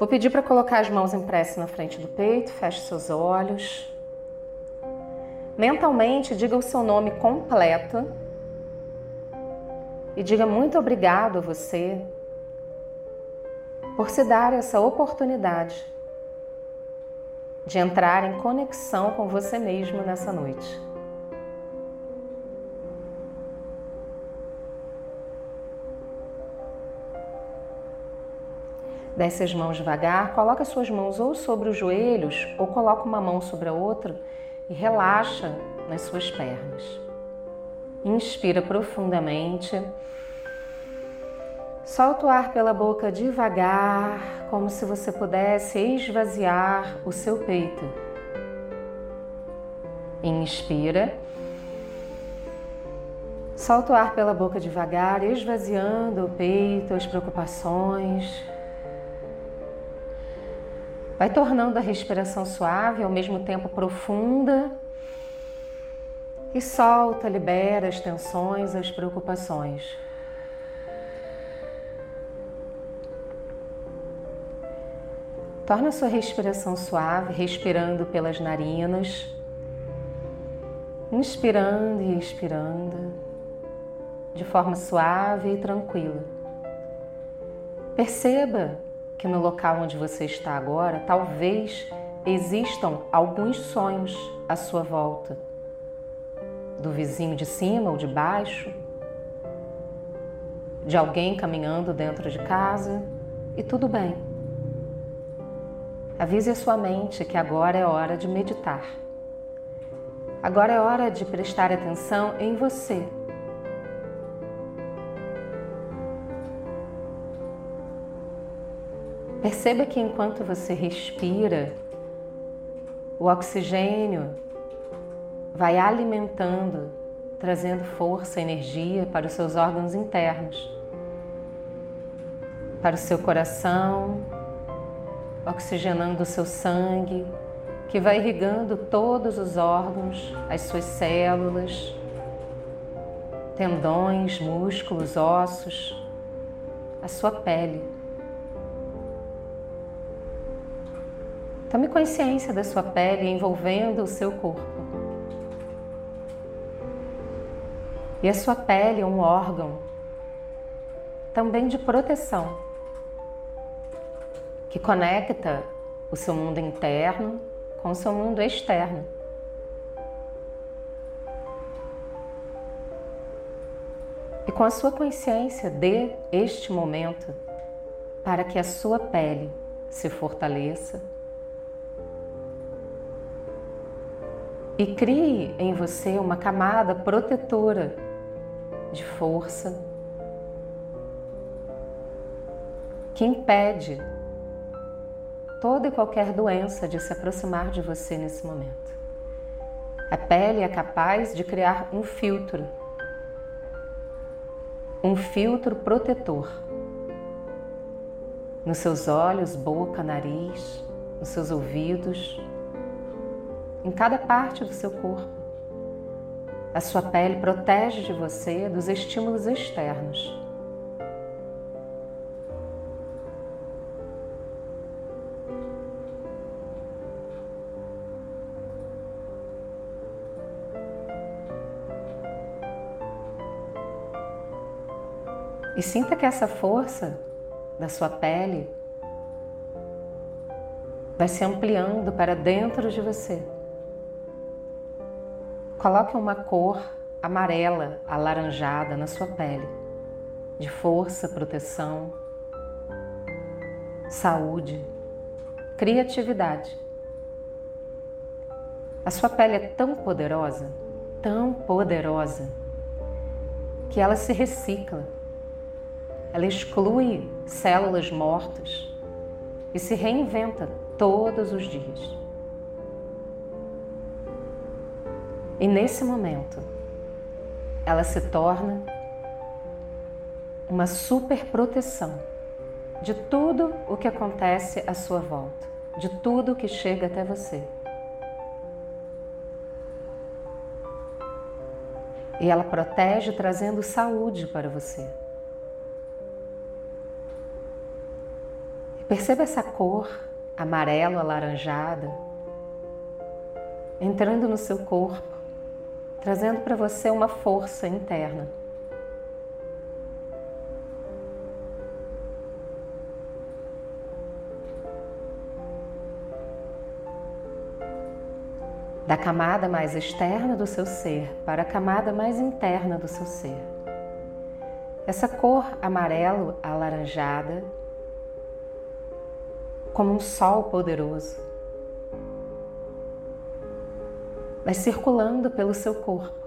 Vou pedir para colocar as mãos em prece na frente do peito, feche seus olhos. Mentalmente, diga o seu nome completo e diga muito obrigado a você por se dar essa oportunidade de entrar em conexão com você mesmo nessa noite. Desce as mãos devagar, coloca as suas mãos ou sobre os joelhos ou coloca uma mão sobre a outra e relaxa nas suas pernas. Inspira profundamente. Solta o ar pela boca devagar, como se você pudesse esvaziar o seu peito. Inspira. Solta o ar pela boca devagar, esvaziando o peito, as preocupações, Vai tornando a respiração suave, ao mesmo tempo profunda. E solta, libera as tensões, as preocupações. Torna a sua respiração suave, respirando pelas narinas, inspirando e expirando de forma suave e tranquila. Perceba que no local onde você está agora, talvez existam alguns sonhos à sua volta. Do vizinho de cima ou de baixo, de alguém caminhando dentro de casa, e tudo bem. Avise a sua mente que agora é hora de meditar. Agora é hora de prestar atenção em você Perceba que enquanto você respira, o oxigênio vai alimentando, trazendo força, energia para os seus órgãos internos, para o seu coração, oxigenando o seu sangue, que vai irrigando todos os órgãos, as suas células, tendões, músculos, ossos, a sua pele. Tome consciência da sua pele envolvendo o seu corpo. E a sua pele é um órgão também de proteção que conecta o seu mundo interno com o seu mundo externo. E com a sua consciência, dê este momento para que a sua pele se fortaleça e crie em você uma camada protetora de força que impede toda e qualquer doença de se aproximar de você nesse momento. A pele é capaz de criar um filtro, um filtro protetor nos seus olhos, boca, nariz, nos seus ouvidos, em cada parte do seu corpo. A sua pele protege de você dos estímulos externos. E sinta que essa força da sua pele vai se ampliando para dentro de você. Coloque uma cor amarela, alaranjada na sua pele, de força, proteção, saúde, criatividade. A sua pele é tão poderosa, tão poderosa, que ela se recicla. Ela exclui células mortas e se reinventa todos os dias. E nesse momento, ela se torna uma super proteção de tudo o que acontece à sua volta, de tudo o que chega até você. E ela protege trazendo saúde para você. Perceba essa cor amarelo alaranjada entrando no seu corpo, trazendo para você uma força interna. Da camada mais externa do seu ser para a camada mais interna do seu ser. Essa cor amarelo alaranjada como um sol poderoso. Vai circulando pelo seu corpo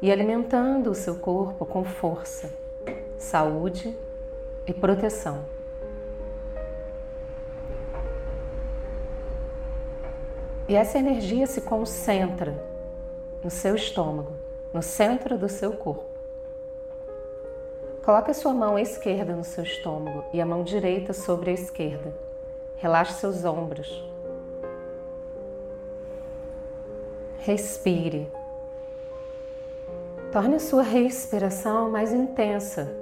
e alimentando o seu corpo com força, saúde e proteção. E essa energia se concentra no seu estômago, no centro do seu corpo. Coloque a sua mão esquerda no seu estômago e a mão direita sobre a esquerda. Relaxe seus ombros. Respire. Torne a sua respiração mais intensa.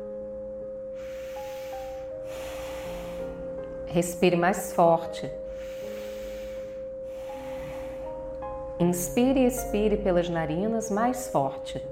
Respire mais forte. Inspire e expire pelas narinas mais forte.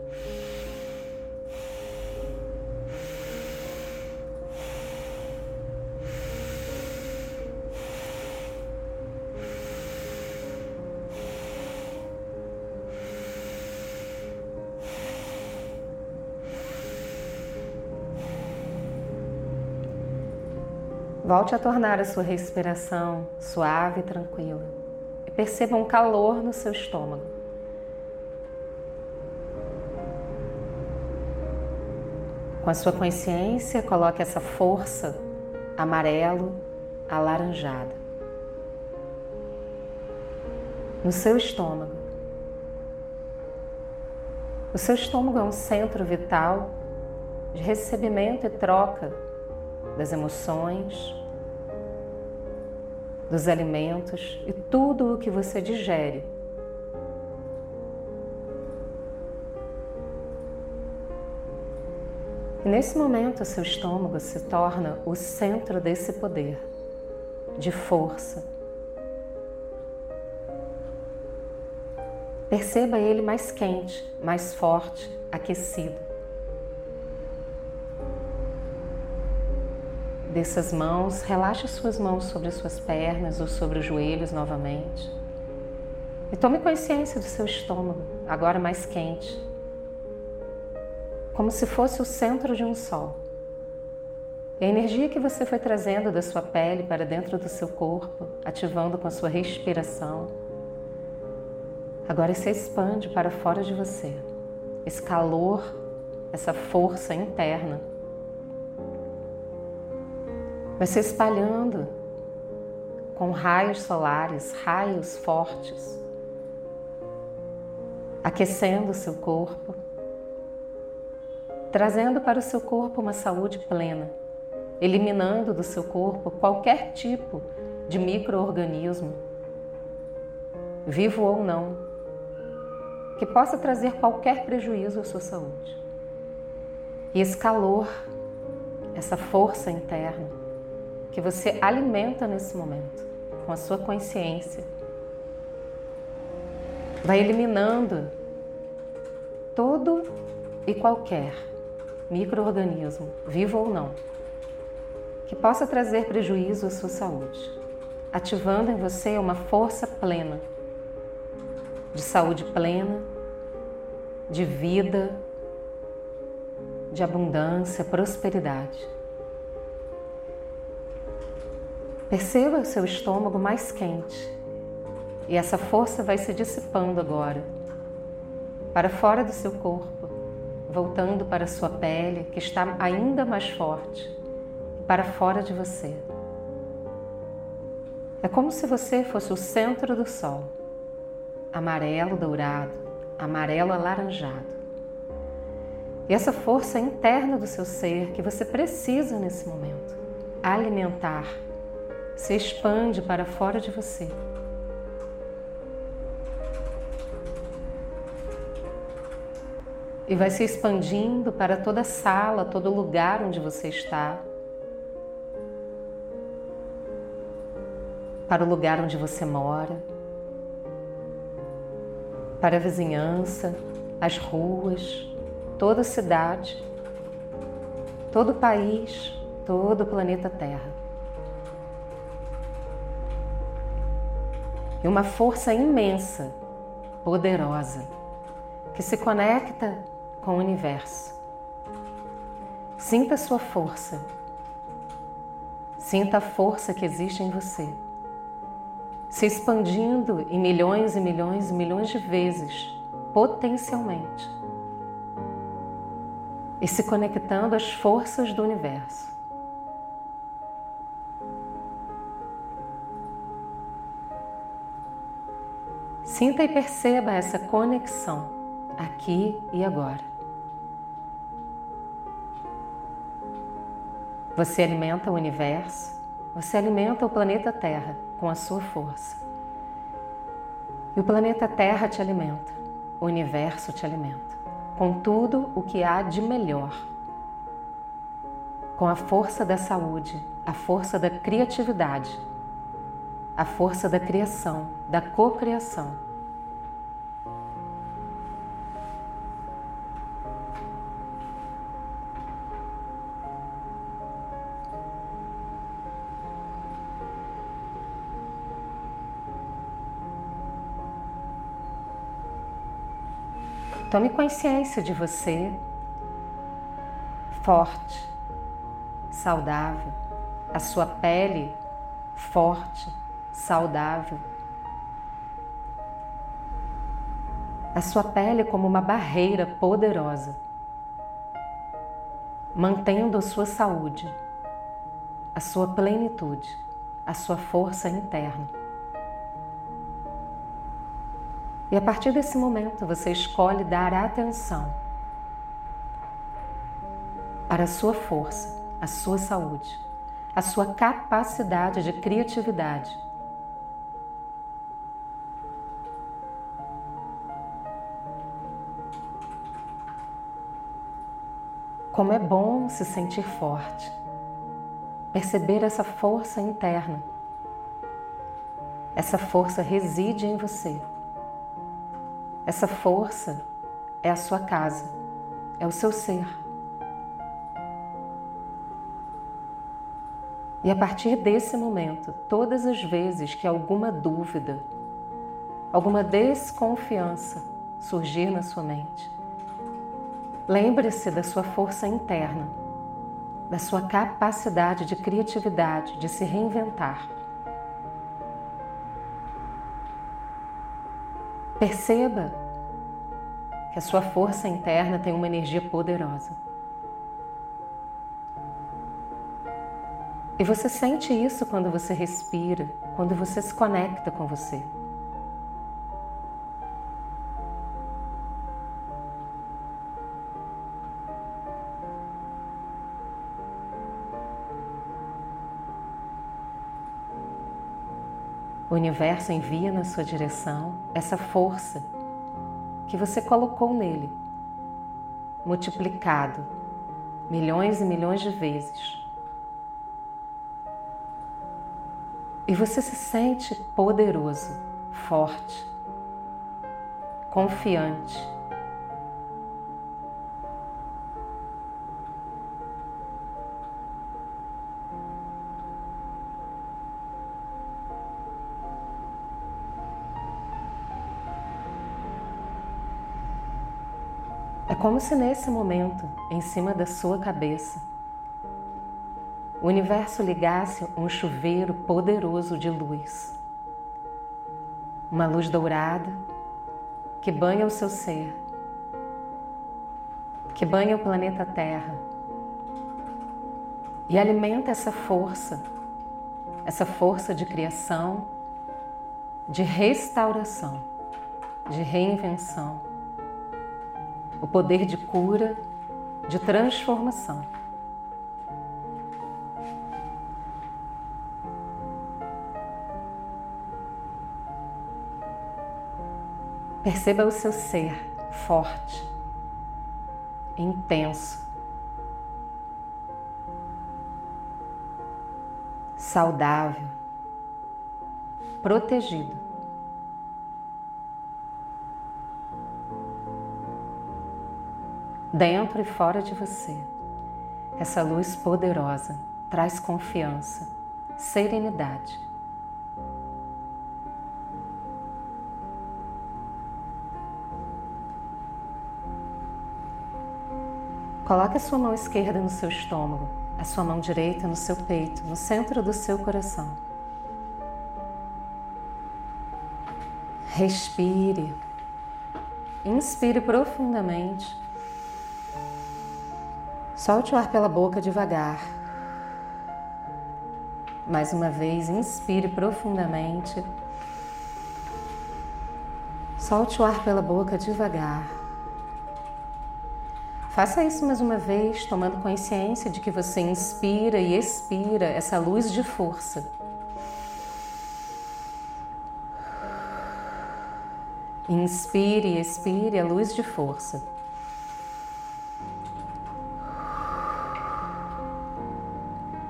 Volte a tornar a sua respiração suave e tranquila. E perceba um calor no seu estômago. Com a sua consciência, coloque essa força amarelo alaranjada no seu estômago. O seu estômago é um centro vital de recebimento e troca das emoções, dos alimentos e tudo o que você digere. E nesse momento, seu estômago se torna o centro desse poder de força. Perceba ele mais quente, mais forte, aquecido. Dessas mãos, relaxe suas mãos sobre as suas pernas ou sobre os joelhos novamente. E tome consciência do seu estômago, agora mais quente, como se fosse o centro de um sol. E a energia que você foi trazendo da sua pele para dentro do seu corpo, ativando com a sua respiração, agora se expande para fora de você. Esse calor, essa força interna vai se espalhando com raios solares, raios fortes, aquecendo o seu corpo, trazendo para o seu corpo uma saúde plena, eliminando do seu corpo qualquer tipo de microorganismo, vivo ou não, que possa trazer qualquer prejuízo à sua saúde. E esse calor, essa força interna, que você alimenta nesse momento, com a sua consciência. Vai eliminando todo e qualquer microorganismo, vivo ou não, que possa trazer prejuízo à sua saúde, ativando em você uma força plena, de saúde plena, de vida, de abundância, prosperidade. Perceba o seu estômago mais quente e essa força vai se dissipando agora para fora do seu corpo, voltando para a sua pele, que está ainda mais forte, para fora de você. É como se você fosse o centro do sol, amarelo dourado, amarelo alaranjado. E essa força interna do seu ser que você precisa nesse momento alimentar se expande para fora de você. E vai se expandindo para toda a sala, todo lugar onde você está. para o lugar onde você mora, para a vizinhança, as ruas, toda a cidade, todo o país, todo o planeta Terra. E uma força imensa, poderosa, que se conecta com o universo. Sinta a sua força. Sinta a força que existe em você, se expandindo em milhões e milhões e milhões de vezes, potencialmente, e se conectando às forças do universo. Sinta e perceba essa conexão aqui e agora. Você alimenta o universo, você alimenta o planeta Terra com a sua força. E o planeta Terra te alimenta, o universo te alimenta, com tudo o que há de melhor. Com a força da saúde, a força da criatividade, a força da criação, da cocriação. Tome consciência de você forte, saudável, a sua pele forte, saudável. A sua pele como uma barreira poderosa, mantendo a sua saúde, a sua plenitude, a sua força interna. E a partir desse momento você escolhe dar atenção para a sua força, a sua saúde, a sua capacidade de criatividade. Como é bom se sentir forte, perceber essa força interna. Essa força reside em você. Essa força é a sua casa, é o seu ser. E a partir desse momento, todas as vezes que alguma dúvida, alguma desconfiança surgir na sua mente, lembre-se da sua força interna, da sua capacidade de criatividade, de se reinventar. Perceba que a sua força interna tem uma energia poderosa. E você sente isso quando você respira, quando você se conecta com você. O universo envia na sua direção essa força que você colocou nele, multiplicado milhões e milhões de vezes. E você se sente poderoso, forte, confiante como se nesse momento, em cima da sua cabeça, o universo ligasse um chuveiro poderoso de luz. Uma luz dourada que banha o seu ser, que banha o planeta Terra e alimenta essa força, essa força de criação, de restauração, de reinvenção o poder de cura, de transformação. Perceba o seu ser forte, intenso, saudável, protegido. Dentro e fora de você, essa luz poderosa traz confiança, serenidade. Coloque a sua mão esquerda no seu estômago, a sua mão direita no seu peito, no centro do seu coração. Respire. Inspire profundamente. Solte o ar pela boca devagar. Mais uma vez, inspire profundamente. Solte o ar pela boca devagar. Faça isso mais uma vez, tomando consciência de que você inspira e expira essa luz de força. Inspire e expire a luz de força.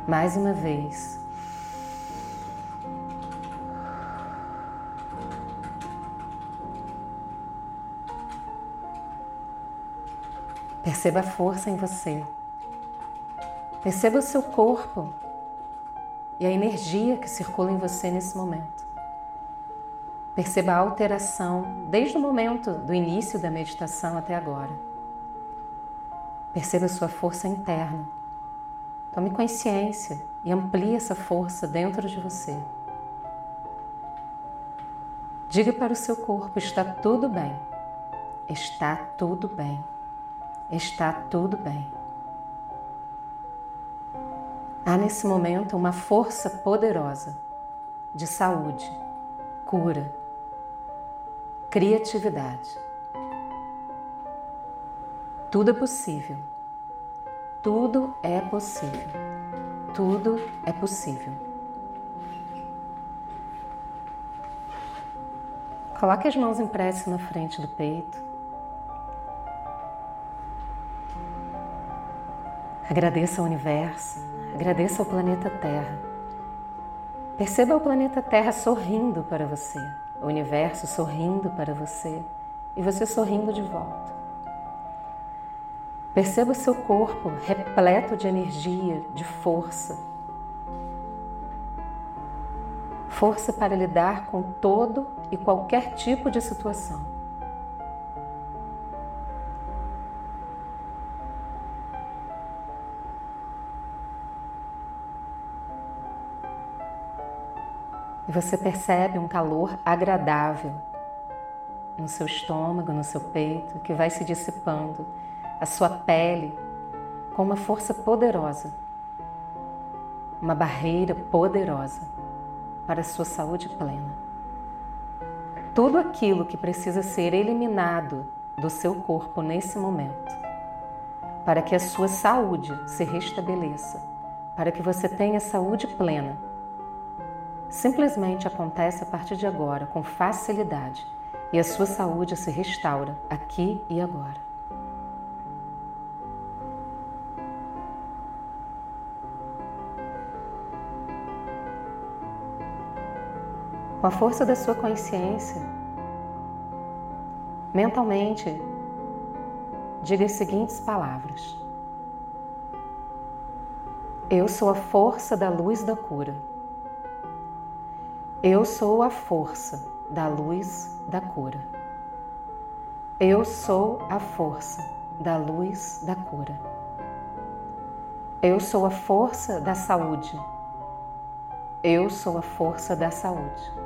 Mais uma vez. Perceba a força em você. Perceba o seu corpo e a energia que circula em você nesse momento. Perceba a alteração desde o momento do início da meditação até agora. Perceba a sua força interna. Tome consciência e amplie essa força dentro de você. Diga para o seu corpo: está tudo bem. Está tudo bem está tudo bem. Há nesse momento uma força poderosa de saúde, cura, criatividade. Tudo é possível. Tudo é possível. Tudo é possível. Coloque as mãos em prece na frente do peito. Agradeça ao universo, agradeça ao planeta Terra. Perceba o planeta Terra sorrindo para você, o universo sorrindo para você e você sorrindo de volta. Perceba o seu corpo repleto de energia, de força. Força para lidar com todo e qualquer tipo de situação. E você percebe um calor agradável no seu estômago, no seu peito, que vai se dissipando, a sua pele com uma força poderosa, uma barreira poderosa para a sua saúde plena. Tudo aquilo que precisa ser eliminado do seu corpo nesse momento, para que a sua saúde se restabeleça, para que você tenha saúde plena simplesmente acontece a partir de agora com facilidade e a sua saúde se restaura aqui e agora. Com a força da sua consciência, mentalmente, diga as seguintes palavras: Eu sou a força da luz da cura. Eu sou a força da luz da cura. Eu sou a força da luz da cura. Eu sou a força da saúde. Eu sou a força da saúde.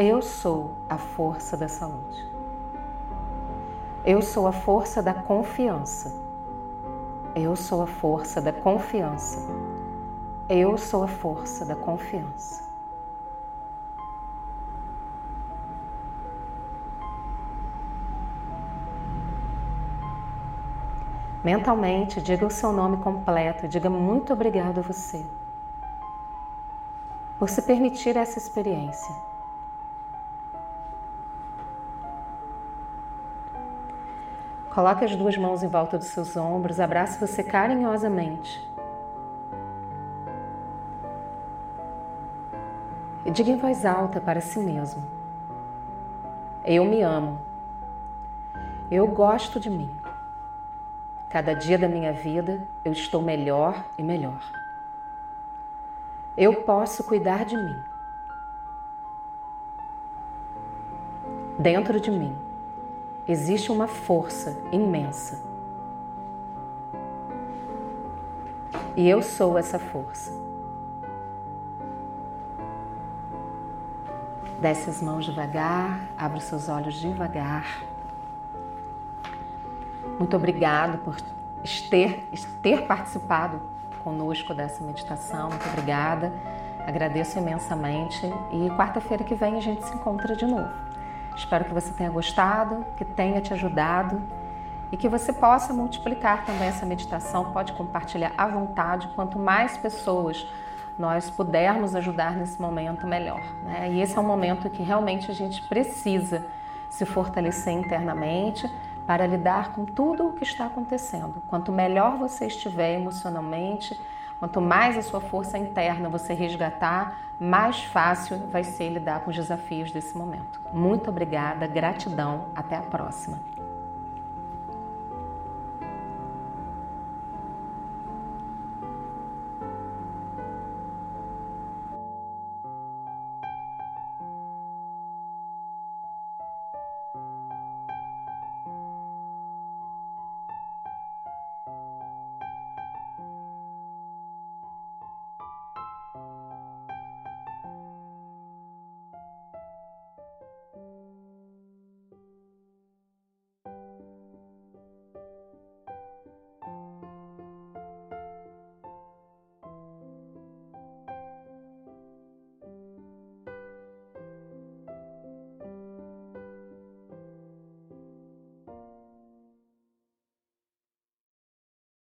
Eu sou a força da saúde. Eu sou a força da confiança. Eu sou a força da confiança. Eu sou a força da confiança. Mentalmente, diga o seu nome completo, diga muito obrigado a você por se permitir essa experiência. Coloque as duas mãos em volta dos seus ombros, abrace você carinhosamente. E diga em voz alta para si mesmo: Eu me amo. Eu gosto de mim. Cada dia da minha vida eu estou melhor e melhor. Eu posso cuidar de mim. Dentro de mim existe uma força imensa. E eu sou essa força. Desce as mãos devagar, abre os seus olhos devagar. Muito obrigado por ter, ter participado conosco dessa meditação. Muito obrigada. Agradeço imensamente. E quarta-feira que vem a gente se encontra de novo. Espero que você tenha gostado, que tenha te ajudado e que você possa multiplicar também essa meditação. Pode compartilhar à vontade. Quanto mais pessoas nós pudermos ajudar nesse momento, melhor. Né? E esse é um momento que realmente a gente precisa se fortalecer internamente para lidar com tudo o que está acontecendo. Quanto melhor você estiver emocionalmente, quanto mais a sua força interna você resgatar, mais fácil vai ser lidar com os desafios desse momento. Muito obrigada, gratidão, até a próxima.